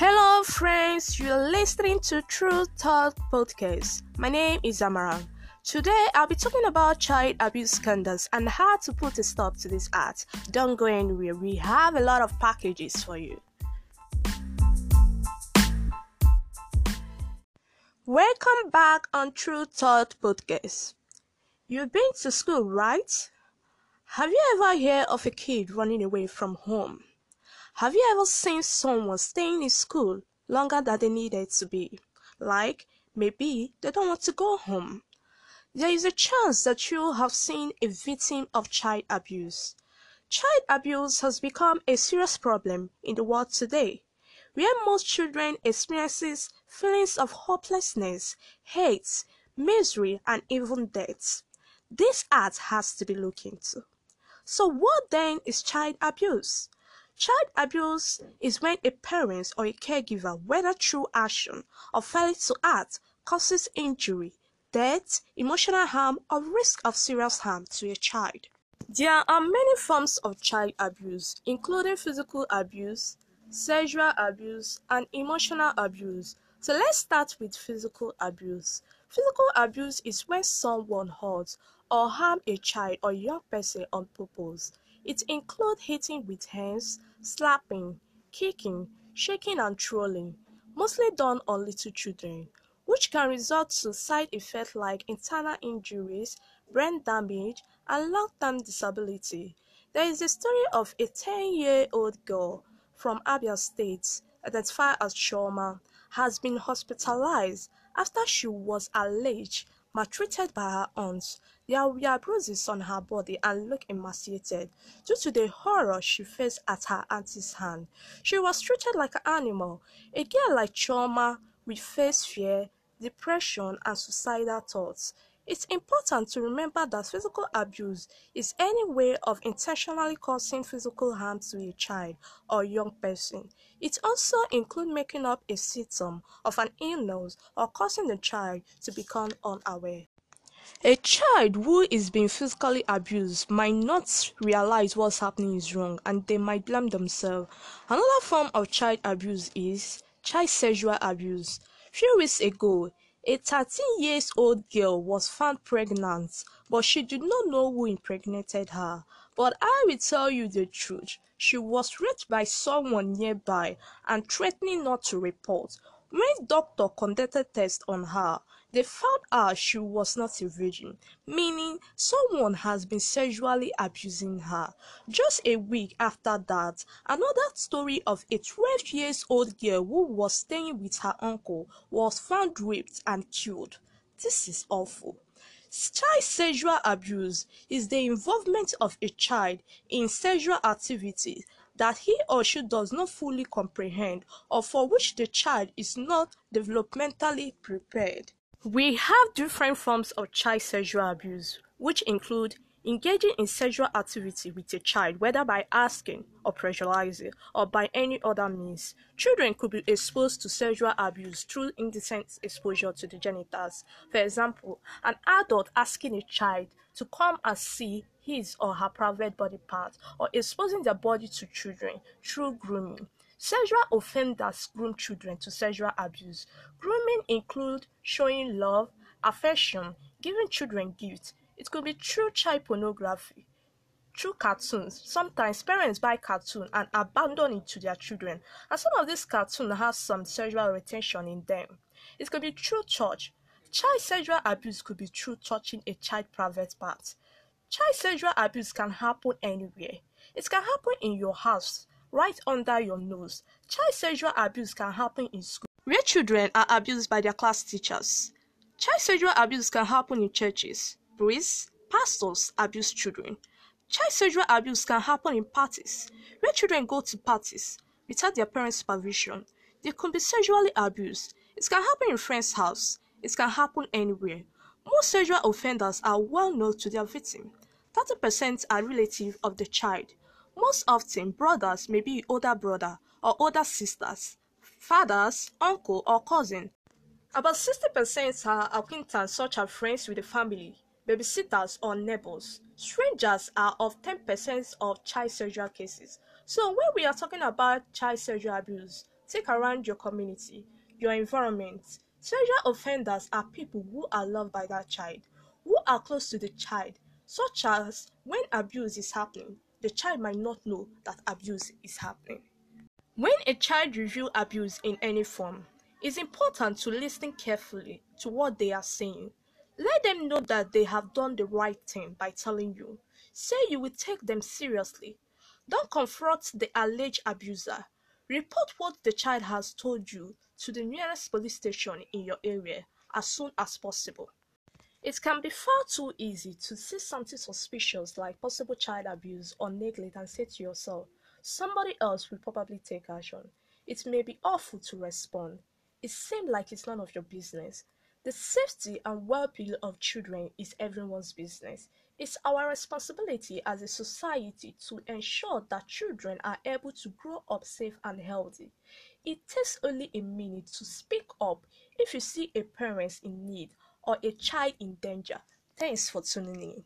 Hello, friends. You're listening to True Talk Podcast. My name is Amaran. Today, I'll be talking about child abuse scandals and how to put a stop to this act. Don't go anywhere. We have a lot of packages for you. Welcome back on True Thought Podcast. You've been to school, right? Have you ever heard of a kid running away from home? Have you ever seen someone staying in school longer than they needed to be? Like, maybe they don't want to go home. There is a chance that you have seen a victim of child abuse. Child abuse has become a serious problem in the world today, where most children experiences feelings of hopelessness, hate, misery, and even death. This act has to be looked into. So, what then is child abuse? Child abuse is when a parent or a caregiver, whether through action or failure to act, causes injury, death, emotional harm, or risk of serious harm to a child. There are many forms of child abuse, including physical abuse, sexual abuse, and emotional abuse. So let's start with physical abuse. Physical abuse is when someone hurts or harms a child or young person on purpose. It includes hitting with hands, slapping, kicking, shaking and trolling, mostly done on little children, which can result to side effects like internal injuries, brain damage, and long-term disability. There is a story of a 10-year-old girl from Abia State, identified as Chioma, has been hospitalized after she was alleged maltreated by her aunts. There were bruises on her body and looked emaciated due to the horror she faced at her auntie's hand. She was treated like an animal. A girl like Chioma with face fear, depression, and suicidal thoughts. It's important to remember that physical abuse is any way of intentionally causing physical harm to a child or young person. It also includes making up a symptom of an illness or causing the child to become unaware. A child who is being physically abused might not realize what's happening is wrong and they might blame themselves. Another form of child abuse is child sexual abuse. Few weeks ago, a 13 years old girl was found pregnant, but she did not know who impregnated her. But I will tell you the truth. She was raped by someone nearby and threatening not to report. When doctor conducted tests on her, they found out she was not a virgin, meaning someone has been sexually abusing her. Just a week after that, another story of a 12 years old girl who was staying with her uncle was found raped and killed. This is awful. Child sexual abuse is the involvement of a child in sexual activities that he or she does not fully comprehend or for which the child is not developmentally prepared. We have different forms of child sexual abuse, which include engaging in sexual activity with a child, whether by asking or pressurizing or by any other means. Children could be exposed to sexual abuse through indecent exposure to the genitals. For example, an adult asking a child to come and see his or her private body part or exposing their body to children through grooming. Sexual offenders groom children to sexual abuse. Grooming includes showing love, affection, giving children gifts. It could be through child pornography, through cartoons. Sometimes parents buy cartoons and abandon it to their children, and some of these cartoons have some sexual retention in them. It could be through church. Child sexual abuse could be through touching a child private part. Child sexual abuse can happen anywhere. It can happen in your house, right under your nose. Child sexual abuse can happen in school, where children are abused by their class teachers. Child sexual abuse can happen in churches. Priests, pastors abuse children. Child sexual abuse can happen in parties, where children go to parties without their parents' supervision. They can be sexually abused. It can happen in friends' house. It can happen anywhere. Most sexual offenders are well known to their victim. 30% are relatives of the child. Most often, brothers may be older brother or older sisters, fathers, uncle, or cousin. About 60% are acquaintances such as friends with the family, babysitters, or neighbors. Strangers are of 10% of child sexual cases. So when we are talking about child sexual abuse, Take around your community, your environment. Sexual offenders are people who are loved by that child, who are close to the child, such as when abuse is happening, the child might not know that abuse is happening. When a child review abuse in any form, it's important to listen carefully to what they are saying. Let them know that they have done the right thing by telling you. Say you will take them seriously. Don't confront the alleged abuser. Report what the child has told you to the nearest police station in your area as soon as possible. It can be far too easy to see something suspicious like possible child abuse or neglect and say to yourself, somebody else will probably take action. It may be awful to respond. It seems like it's none of your business. The safety and well-being of children is everyone's business. It's our responsibility as a society to ensure that children are able to grow up safe and healthy. It takes only a minute to speak up if you see a parent in need or a child in danger. Thanks for tuning in.